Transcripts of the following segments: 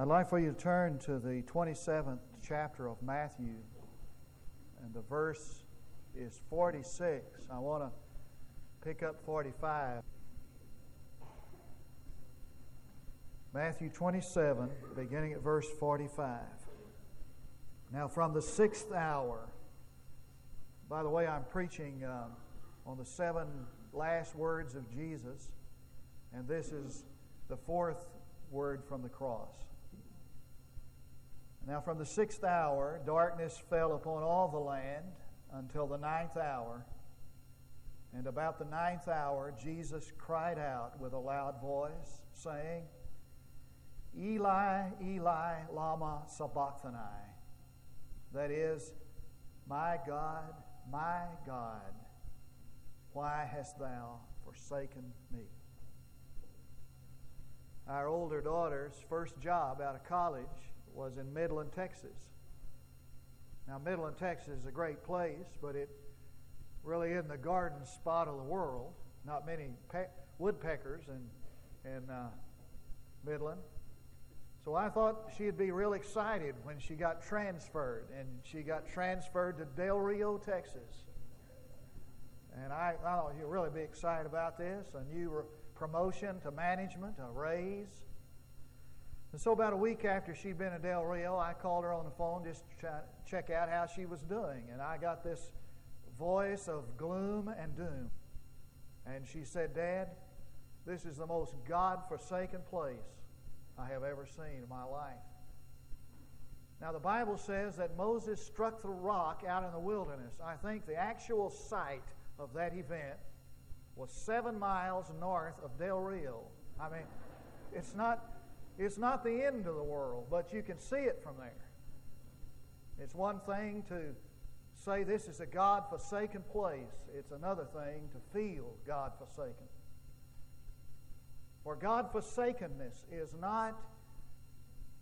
I'd like for you to turn to the 27th chapter of Matthew, and the verse is 46. I want to pick up 45. Matthew 27, beginning at verse 45. Now, from the sixth hour, by the way, I'm preaching um, on the seven last words of Jesus, and this is the fourth word from the cross. Now, from the sixth hour, darkness fell upon all the land until the ninth hour. And about the ninth hour, Jesus cried out with a loud voice, saying, Eli, Eli, Lama Sabachthani. That is, My God, my God, why hast thou forsaken me? Our older daughter's first job out of college was in Midland, Texas. Now, Midland, Texas is a great place, but it really isn't the garden spot of the world. Not many pe- woodpeckers in, in uh, Midland. So I thought she'd be real excited when she got transferred, and she got transferred to Del Rio, Texas. And I, I thought you'd really be excited about this a new promotion to management, a raise. And so, about a week after she'd been at Del Rio, I called her on the phone just to check out how she was doing. And I got this voice of gloom and doom. And she said, Dad, this is the most God forsaken place I have ever seen in my life. Now, the Bible says that Moses struck the rock out in the wilderness. I think the actual site of that event was seven miles north of Del Rio. I mean, it's not it's not the end of the world, but you can see it from there. It's one thing to say this is a God forsaken place, it's another thing to feel God forsaken. For God forsakenness is not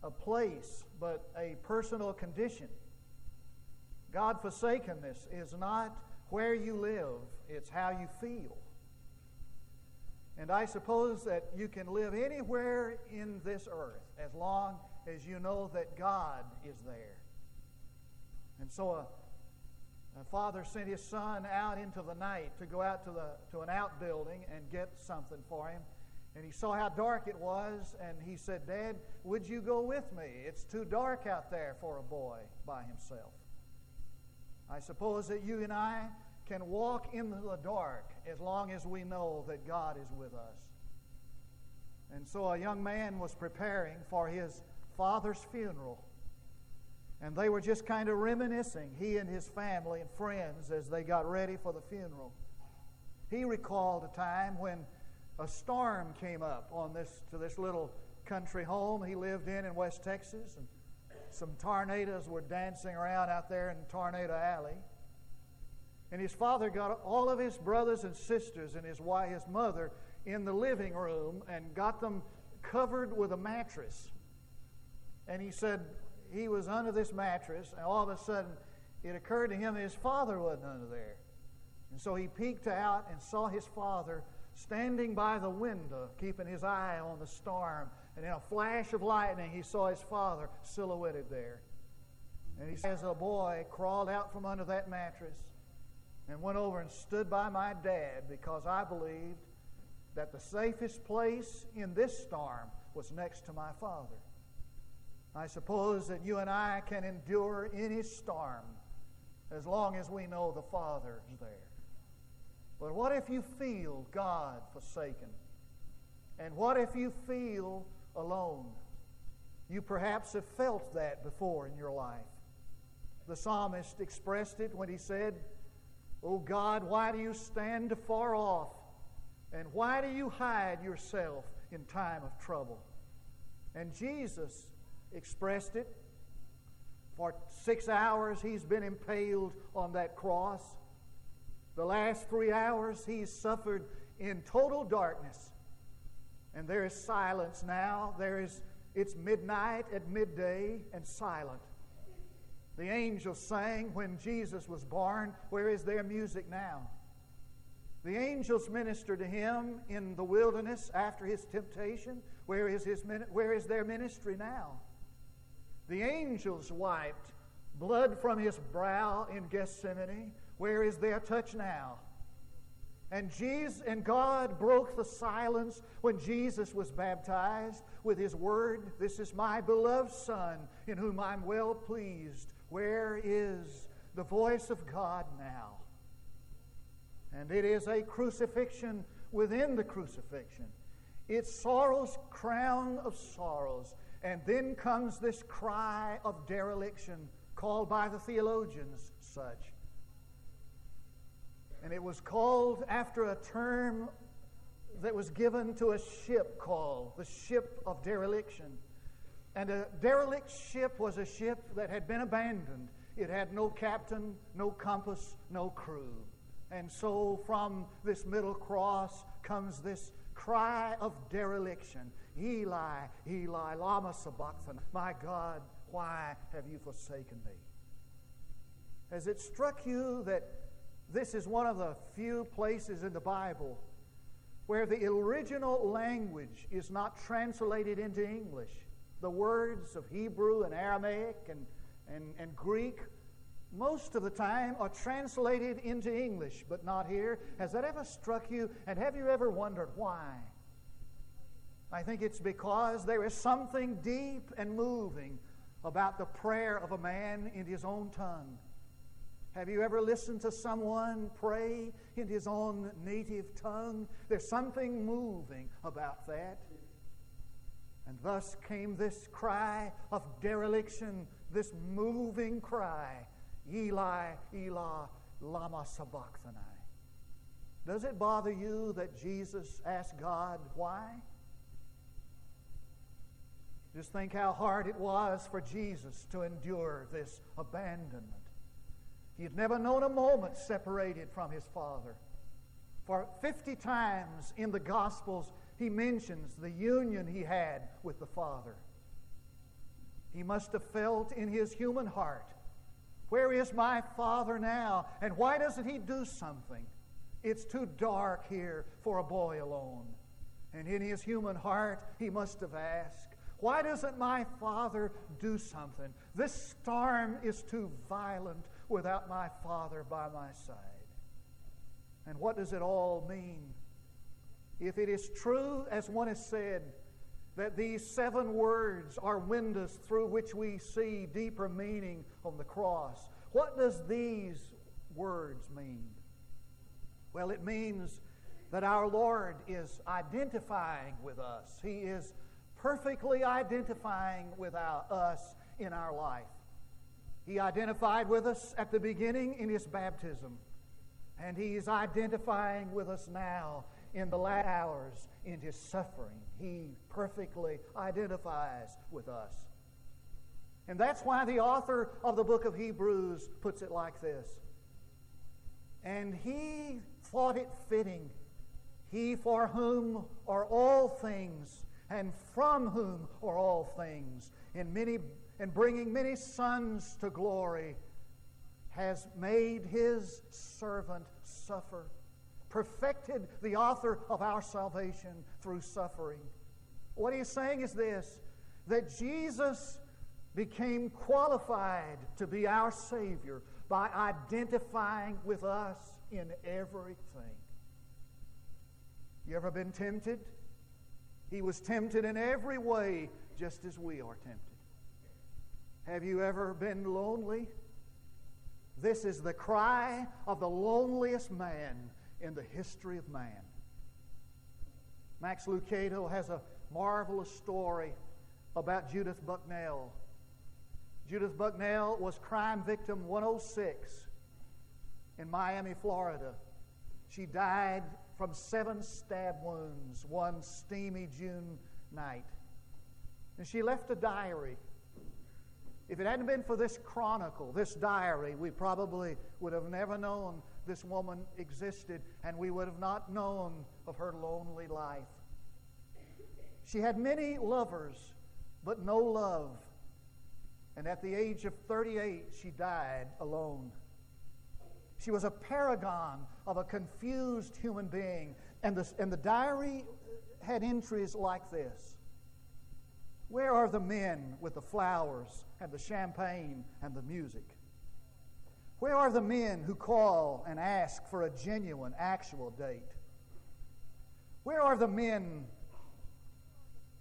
a place, but a personal condition. God forsakenness is not where you live, it's how you feel. And I suppose that you can live anywhere in this earth as long as you know that God is there. And so a, a, father sent his son out into the night to go out to, the, to an outbuilding and get something for him. And he saw how dark it was, and he said, Dad, would you go with me? It's too dark out there for a boy by himself. I suppose that you and I can walk in the dark as long as we know that God is with us. And so a young man was preparing for his father's funeral. And they were just kind of reminiscing, he and his family and friends, as they got ready for the funeral. He recalled a time when a storm came up on this to this little country home he lived in in West Texas, and some tornadoes were dancing around out there in Tornado Alley. And his father got all of his brothers and sisters and his wife, his mother, in the living room and got them covered with a mattress. And he said he was under this mattress, and all of a sudden it occurred to him his father wasn't under there. And so he peeked out and saw his father standing by the window, keeping his eye on the storm. And in a flash of lightning, he saw his father silhouetted there. And he, as a boy, crawled out from under that mattress and went over and stood by my dad because I believed that the safest place in this storm was next to my father. I suppose that you and I can endure any storm as long as we know the Father is there. But what if you feel God forsaken? And what if you feel alone? You perhaps have felt that before in your life. The psalmist expressed it when he said, O God, why do you stand afar off? And why do you hide yourself in time of trouble? And Jesus expressed it. For six hours, he's been impaled on that cross. The last three hours, he's suffered in total darkness. And there is silence now. There is, it's midnight at midday and silent. The angels sang when Jesus was born. Where is their music now? The angels ministered to him in the wilderness after his temptation. Where is, his, where is their ministry now? The angels wiped blood from his brow in Gethsemane. Where is their touch now? And Jesus and God broke the silence when Jesus was baptized with his word, This is my beloved Son, in whom I'm well pleased. Where is the voice of God now? And it is a crucifixion within the crucifixion. It's sorrow's crown of sorrows. And then comes this cry of dereliction, called by the theologians such. And it was called after a term that was given to a ship called the ship of dereliction. And a derelict ship was a ship that had been abandoned. It had no captain, no compass, no crew. And so from this middle cross comes this cry of dereliction Eli, Eli, Lama Sabachthani. My God, why have you forsaken me? Has it struck you that this is one of the few places in the Bible where the original language is not translated into English? The words of Hebrew and Aramaic and, and, and Greek most of the time are translated into English, but not here. Has that ever struck you? And have you ever wondered why? I think it's because there is something deep and moving about the prayer of a man in his own tongue. Have you ever listened to someone pray in his own native tongue? There's something moving about that. And thus came this cry of dereliction, this moving cry Eli, Eli, Lama Sabachthani. Does it bother you that Jesus asked God why? Just think how hard it was for Jesus to endure this abandonment. He had never known a moment separated from his Father. For 50 times in the Gospels, he mentions the union he had with the Father. He must have felt in his human heart where is my Father now? And why doesn't He do something? It's too dark here for a boy alone. And in his human heart, he must have asked, Why doesn't my Father do something? This storm is too violent without my Father by my side. And what does it all mean? If it is true, as one has said, that these seven words are windows through which we see deeper meaning on the cross. What does these words mean? Well, it means that our Lord is identifying with us. He is perfectly identifying with our, us in our life. He identified with us at the beginning in His baptism, and He is identifying with us now in the last hours in his suffering. He perfectly identifies with us. And that's why the author of the book of Hebrews puts it like this. And he thought it fitting, he for whom are all things, and from whom are all things, in many in bringing many sons to glory, has made his servant suffer perfected the author of our salvation through suffering. What he's saying is this that Jesus became qualified to be our Savior by identifying with us in everything. You ever been tempted? He was tempted in every way, just as we are tempted. Have you ever been lonely? This is the cry of the loneliest man in the history of man. Max Lucado has a marvelous story about Judith Bucknell. Judith Bucknell was crime victim 106 in Miami, Florida. She died from seven stab wounds one steamy June night. And she left a diary. If it hadn't been for this chronicle, this diary, we probably would have never known this woman existed, and we would have not known of her lonely life. She had many lovers, but no love. And at the age of 38, she died alone. She was a paragon of a confused human being. And the, and the diary had entries like this Where are the men with the flowers and the champagne and the music? Where are the men who call and ask for a genuine, actual date? Where are the men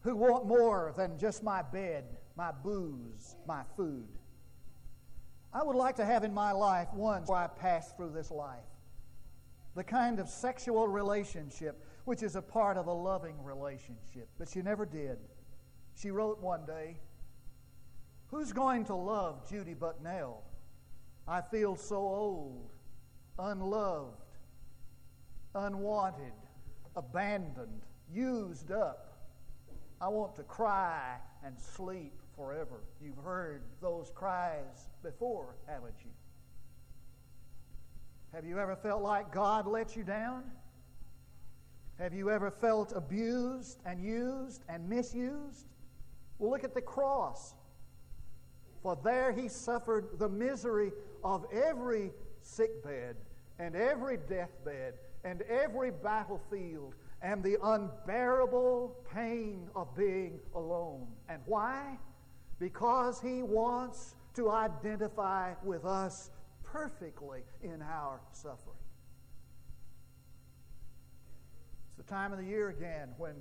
who want more than just my bed, my booze, my food? I would like to have in my life one where I pass through this life. The kind of sexual relationship which is a part of a loving relationship. But she never did. She wrote one day, Who's going to love Judy Bucknell? I feel so old, unloved, unwanted, abandoned, used up. I want to cry and sleep forever. You've heard those cries before, haven't you? Have you ever felt like God let you down? Have you ever felt abused and used and misused? Well, look at the cross. For there he suffered the misery of every sickbed and every deathbed and every battlefield and the unbearable pain of being alone. And why? Because he wants to identify with us perfectly in our suffering. It's the time of the year again when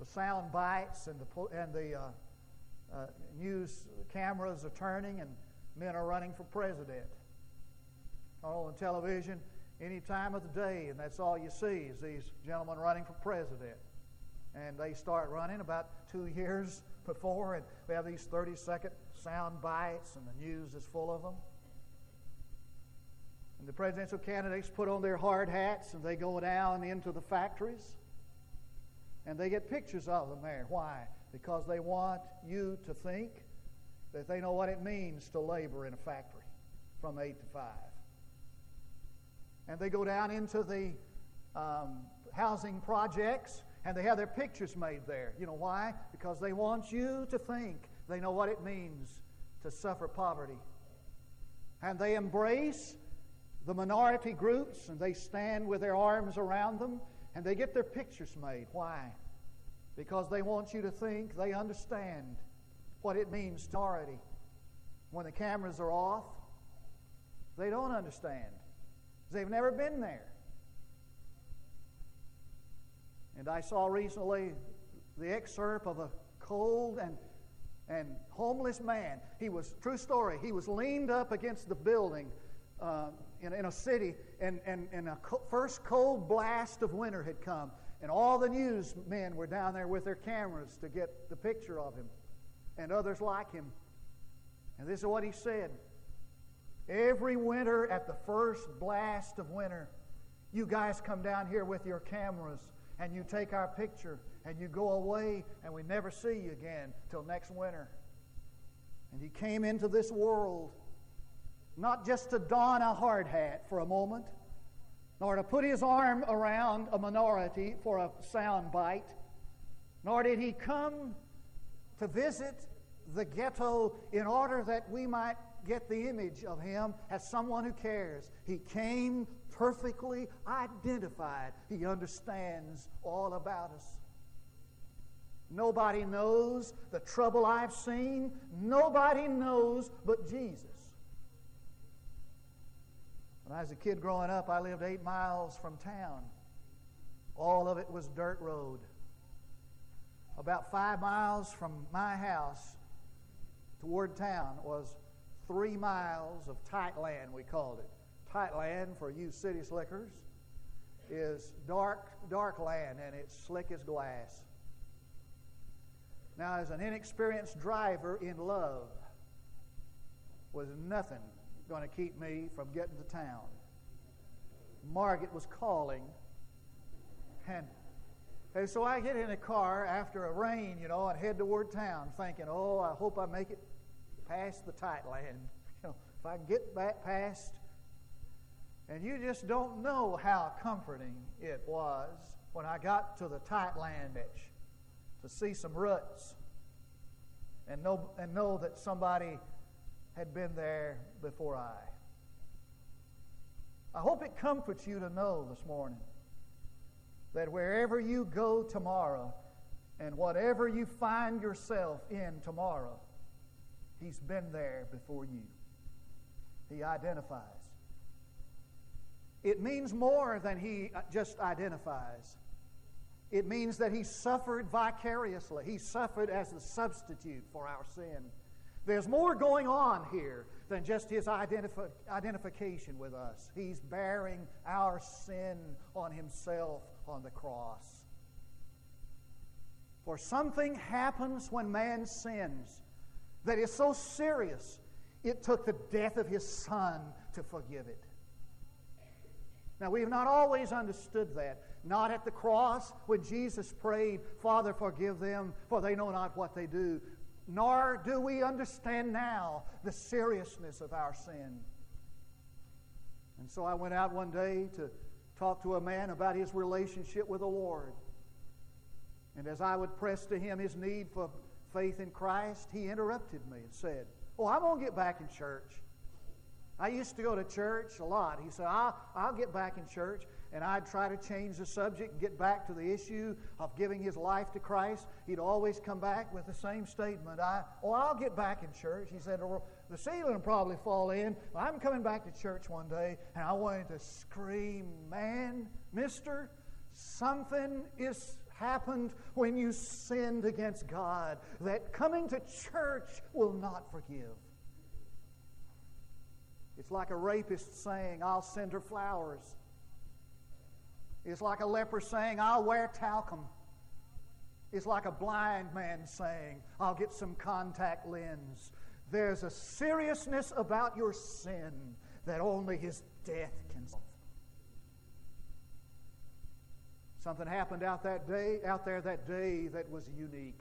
the sound bites and the, and the uh, uh, news cameras are turning and men are running for president. On television, any time of the day, and that's all you see is these gentlemen running for president. And they start running about two years before, and we have these 30 second sound bites, and the news is full of them. And the presidential candidates put on their hard hats and they go down into the factories and they get pictures of them there. Why? Because they want you to think that they know what it means to labor in a factory from 8 to 5. And they go down into the um, housing projects and they have their pictures made there. You know why? Because they want you to think they know what it means to suffer poverty. And they embrace the minority groups and they stand with their arms around them and they get their pictures made. Why? Because they want you to think they understand what it means to minority. When the cameras are off, they don't understand. They've never been there. And I saw recently the excerpt of a cold and and homeless man. He was true story. He was leaned up against the building uh, in, in a city, and, and, and a co- first cold blast of winter had come. And all the newsmen were down there with their cameras to get the picture of him and others like him. And this is what he said Every winter, at the first blast of winter, you guys come down here with your cameras and you take our picture and you go away and we never see you again till next winter. And he came into this world not just to don a hard hat for a moment, nor to put his arm around a minority for a sound bite, nor did he come to visit the ghetto in order that we might get the image of him as someone who cares. He came perfectly identified. He understands all about us. Nobody knows the trouble I've seen. Nobody knows but Jesus. When I was a kid growing up, I lived eight miles from town. All of it was dirt road. About five miles from my house toward town was three miles of tight land, we called it. Tight land, for you city slickers, is dark, dark land, and it's slick as glass. Now, as an inexperienced driver in love, was nothing going to keep me from getting to town. Margaret was calling, and, and so I get in a car after a rain, you know, and head toward town, thinking, "Oh, I hope I make it past the tight land. You know, if I get back past." And you just don't know how comforting it was when I got to the tight land edge to see some ruts and know, and know that somebody had been there before I. I hope it comforts you to know this morning that wherever you go tomorrow, And whatever you find yourself in tomorrow, He's been there before you. He identifies. It means more than He uh, just identifies. It means that He suffered vicariously. He suffered as a substitute for our sin. There's more going on here than just his identif- identification with us. He's bearing our sin on himself on the cross. For something happens when man sins that is so serious, it took the death of his son to forgive it. Now, we have not always understood that. Not at the cross when Jesus prayed, Father, forgive them, for they know not what they do nor do we understand now the seriousness of our sin. And so I went out one day to talk to a man about his relationship with the Lord. And as I would press to him his need for faith in Christ, he interrupted me and said, Oh, I'm going to get back in church. I used to go to church a lot. He said, I'll, I'll get back in church and I'd try to change the subject and get back to the issue of giving his life to Christ, he'd always come back with the same statement. I, oh, I'll get back in church. He said, oh, the ceiling will probably fall in. I'm coming back to church one day, and I wanted to scream, man, mister, something is happened when you sinned against God that coming to church will not forgive. It's like a rapist saying, I'll send her flowers it's like a leper saying, I'll wear talcum. It's like a blind man saying, I'll get some contact lens. There's a seriousness about your sin that only his death can solve. Something happened out that day, out there that day that was unique.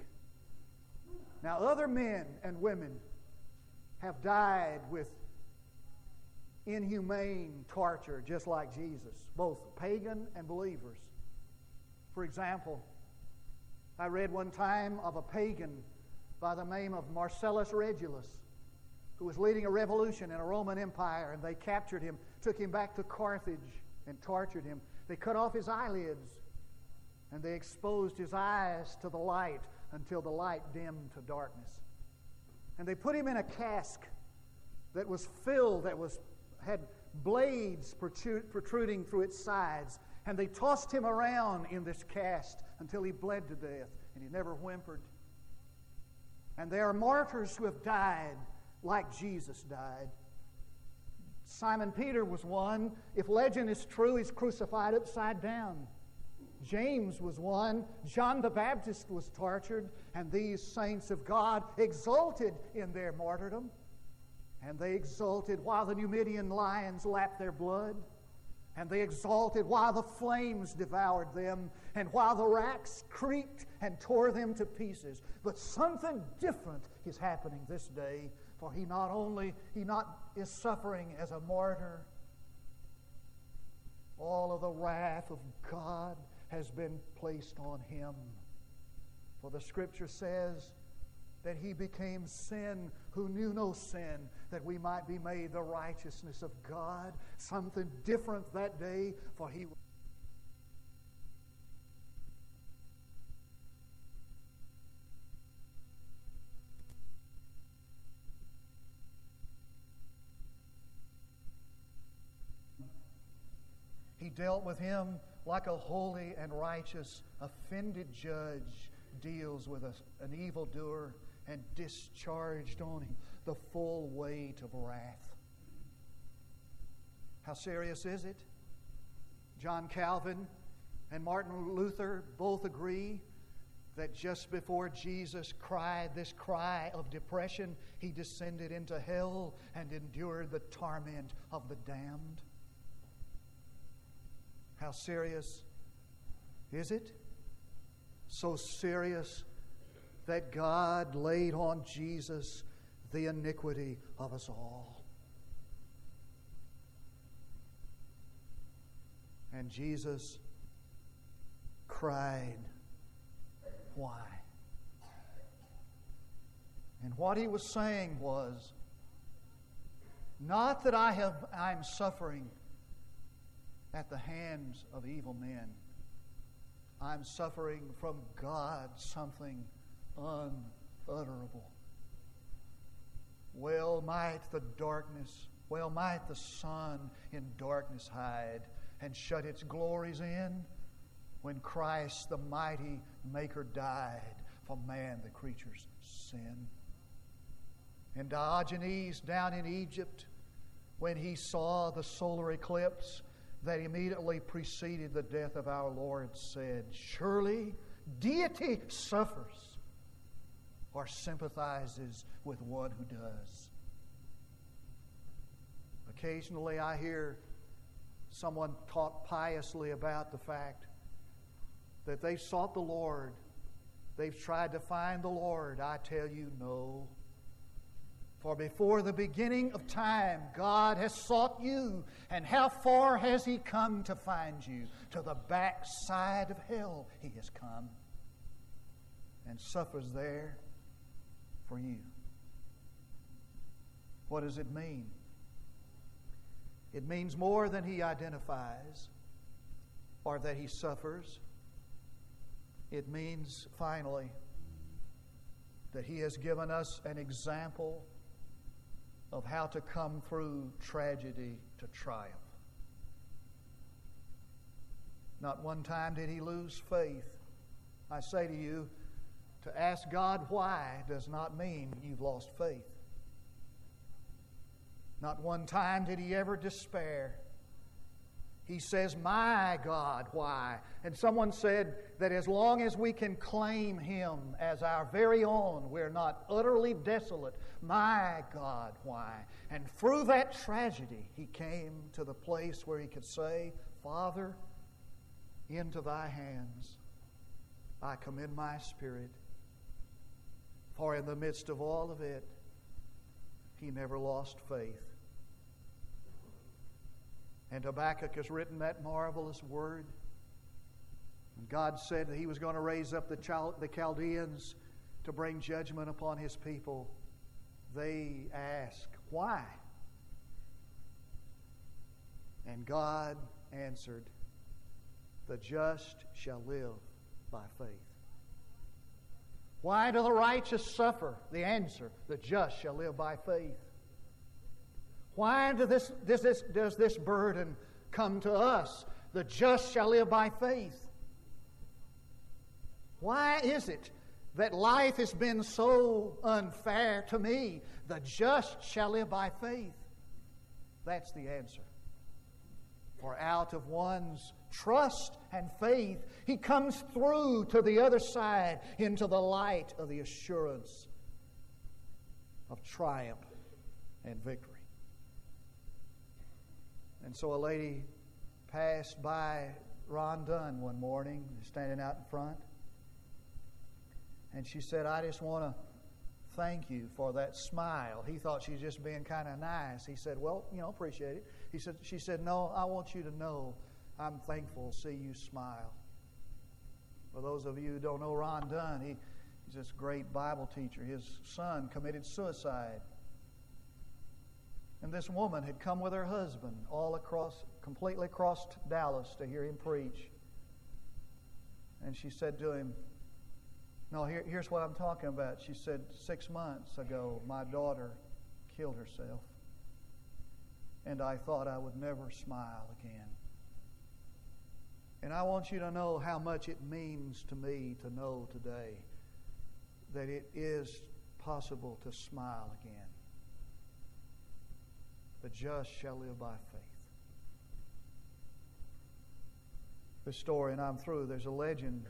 Now, other men and women have died with inhumane torture, just like Jesus, both pagan and believers. For example, I read one time of a pagan by the name of Marcellus Regulus, who was leading a revolution in a Roman Empire, and they captured him, took him back to Carthage, and tortured him. They cut off his eyelids, and they exposed his eyes to the light until the light dimmed to darkness. And they put him in a cask that was filled, that was had blades protruding through its sides, and they tossed him around in this cast until he bled to death, and he never whimpered. And there are martyrs who have died like Jesus died. Simon Peter was one. If legend is true, he's crucified upside down. James was one. John the Baptist was tortured, and these saints of God exulted in their martyrdom. And they exulted while the Numidian lions lapped their blood. And they exulted while the flames devoured them and while the racks creaked and tore them to pieces. But something different is happening this day, for he not only he not is suffering as a martyr, all of the wrath of God has been placed on him. For the scripture says, that he became sin who knew no sin, that we might be made the righteousness of God. Something different that day, for he was. He dealt with him like a holy and righteous, offended judge deals with a, an evildoer and discharged on him the full weight of wrath. How serious is it? John Calvin and Martin Luther both agree that just before Jesus cried this cry of depression, he descended into hell and endured the torment of the damned. How serious is it? So serious that God laid on Jesus the iniquity of us all. And Jesus cried, Why? And what he was saying was, not that I have I'm suffering at the hands of evil men. I'm suffering from God something unutterable. Well might the darkness, well might the sun in darkness hide and shut its glories in when Christ, the mighty Maker, died for man, the creature's sin. And Diogenes down in Egypt, when he saw the solar eclipse that immediately preceded the death of our Lord, said, Surely deity suffers or sympathizes with one who does. Occasionally I hear someone talk piously about the fact that they've sought the Lord, they've tried to find the Lord. I tell you, no. For before the beginning of time, God has sought you. And how far has He come to find you? To the backside of hell He has come and suffers there for you. What does it mean? It means more than He identifies or that He suffers. It means, finally, that He has given us an example of how to come through tragedy to triumph. Not one time did he lose faith. I say to you, to ask God why does not mean you've lost faith. Not one time did he ever despair. He says, My God, why? And someone said that as long as we can claim Him as our very own, we're not utterly desolate. My God, why? And through that tragedy, He came to the place where He could say, Father, into Thy hands I commend my spirit. For in the midst of all of it, He never lost faith. And Habakkuk has written that marvelous word. God said that He was going to raise up the, Chal- the Chaldeans to bring judgment upon His people. They ask, Why? And God answered, The just shall live by faith. Why do the righteous suffer? The answer, the just shall live by faith. Why does this, does this, does this burden come to us? The just shall live by faith. Why is it that life has been so unfair to me? The just shall live by faith. That's the answer. For out of one's trust and faith, he comes through to the other side into the light of the assurance of triumph and victory. And so a lady passed by Ron Dunn one morning, standing out in front. And she said, I just want to thank you for that smile. He thought she was just being kind of nice. He said, Well, you know, appreciate it. He said, She said, No, I want you to know I'm thankful to see you smile. For those of you who don't know Ron Dunn, he, he's this great Bible teacher. His son committed suicide and this woman had come with her husband all across, completely across Dallas to hear him preach. And she said to him, No, here, here's what I'm talking about. She said, Six months ago, my daughter killed herself. And I thought I would never smile again. And I want you to know how much it means to me to know today that it is possible to smile again. The just shall live by faith. The story, and I'm through, there's a legend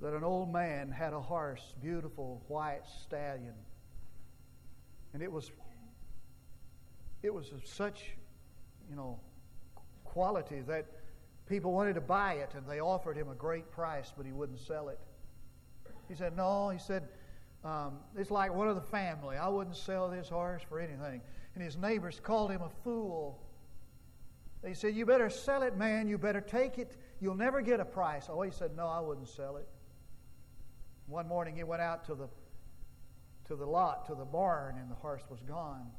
that an old man had a horse, beautiful white stallion. And it was it was of such, you know, quality that people wanted to buy it and they offered him a great price, but he wouldn't sell it. He said, No, he said, um, it's like one of the family. I wouldn't sell this horse for anything. And his neighbors called him a fool. They said, You better sell it, man. You better take it. You'll never get a price. Oh, he said, No, I wouldn't sell it. One morning he went out to the, to the lot, to the barn, and the horse was gone.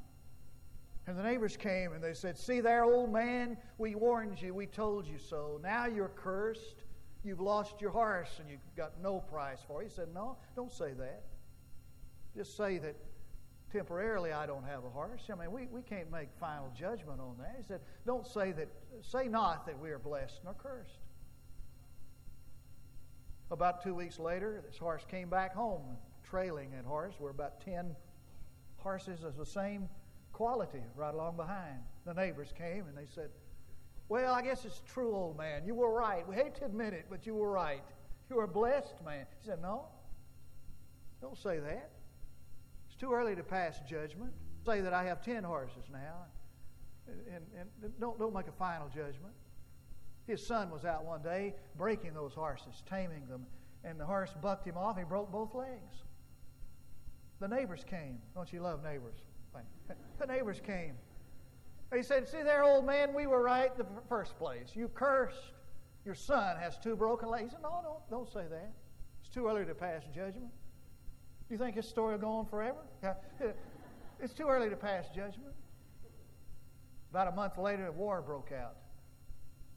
And the neighbors came and they said, See there, old man, we warned you, we told you so. Now you're cursed. you've lost your horse and you've got no price for it. He said, No, don't say that. Just say that temporarily I don't have a horse. I mean, we, we can't make final judgment on that. He said, Don't say that, say not that we are blessed nor cursed. About two weeks later, this horse came back home, trailing that horse were about 10 horses of the same quality right along behind. The neighbors came and they said, Well, I guess it's true, old man. You were right. We hate to admit it, but you were right. You were a blessed man. He said, No, don't say that. It's too early to pass judgment. Say that I have 10 horses now, and, and, and don't, don't make a final judgment. His son was out one day breaking those horses, taming them, and the horse bucked him off. He broke both legs. The neighbors came. Don't you love neighbors? The neighbors came. He said, See there, old man, we were right the first place. You cursed. Your son has two broken legs. He said, No, don't, don't say that. It's too early to pass judgment. You think his story will go on forever? It's too early to pass judgment. About a month later, a war broke out.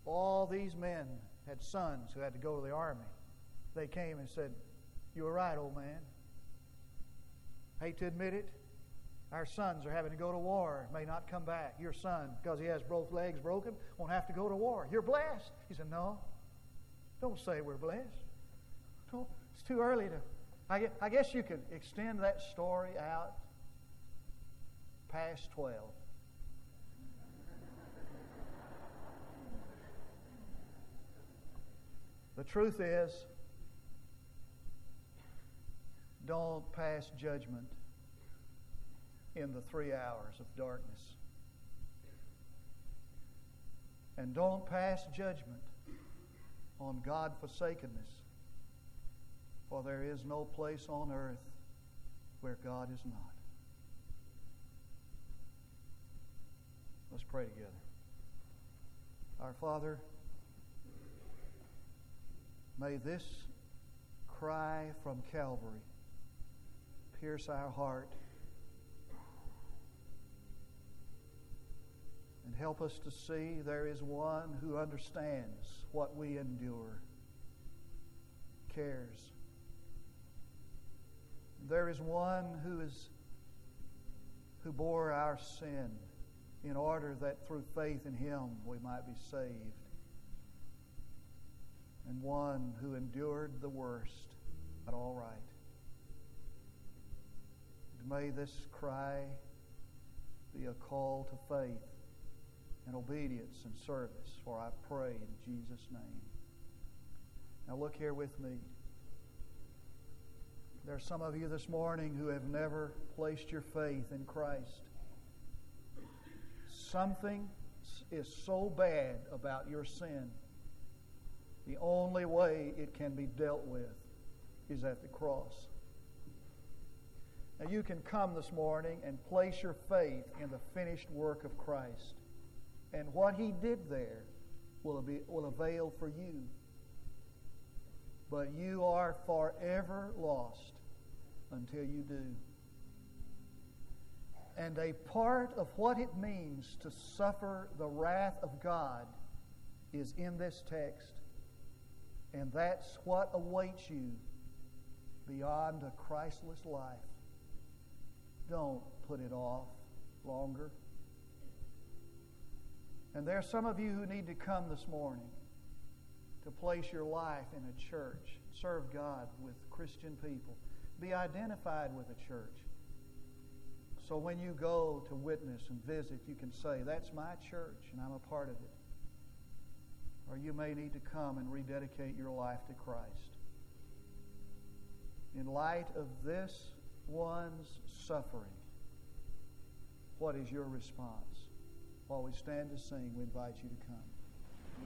All these men had sons who had to go to the army. They came and said, You were right, old man. Hate to admit it, our sons are having to go to war, may not come back. Your son, because he has both legs broken, won't have to go to war. You're blessed. He said, No, don't say we're blessed. It's too early to. I I guess you could extend that story out past 12. The truth is, don't pass judgment in the three hours of darkness. And don't pass judgment on God forsakenness, for there is no place on earth where God is not. Let's pray together. Our Father, may this cry from Calvary pierce our heart and help us to see there is one who understands what we endure, cares. There is one who is who bore our sin in order that through faith in him we might be saved. And one who endured the worst, but all right. May this cry be a call to faith and obedience and service, for I pray in Jesus' name. Now, look here with me. There are some of you this morning who have never placed your faith in Christ. Something is so bad about your sin. The only way it can be dealt with is at the cross. Now, you can come this morning and place your faith in the finished work of Christ. And what He did there will, be, will avail for you. But you are forever lost until you do. And a part of what it means to suffer the wrath of God is in this text. And that's what awaits you beyond a Christless life. Don't put it off longer. And there are some of you who need to come this morning to place your life in a church, serve God with Christian people, be identified with a church. So when you go to witness and visit, you can say, That's my church, and I'm a part of it. Or you may need to come and rededicate your life to Christ. In light of this one's suffering, what is your response? While we stand to sing, we invite you to come.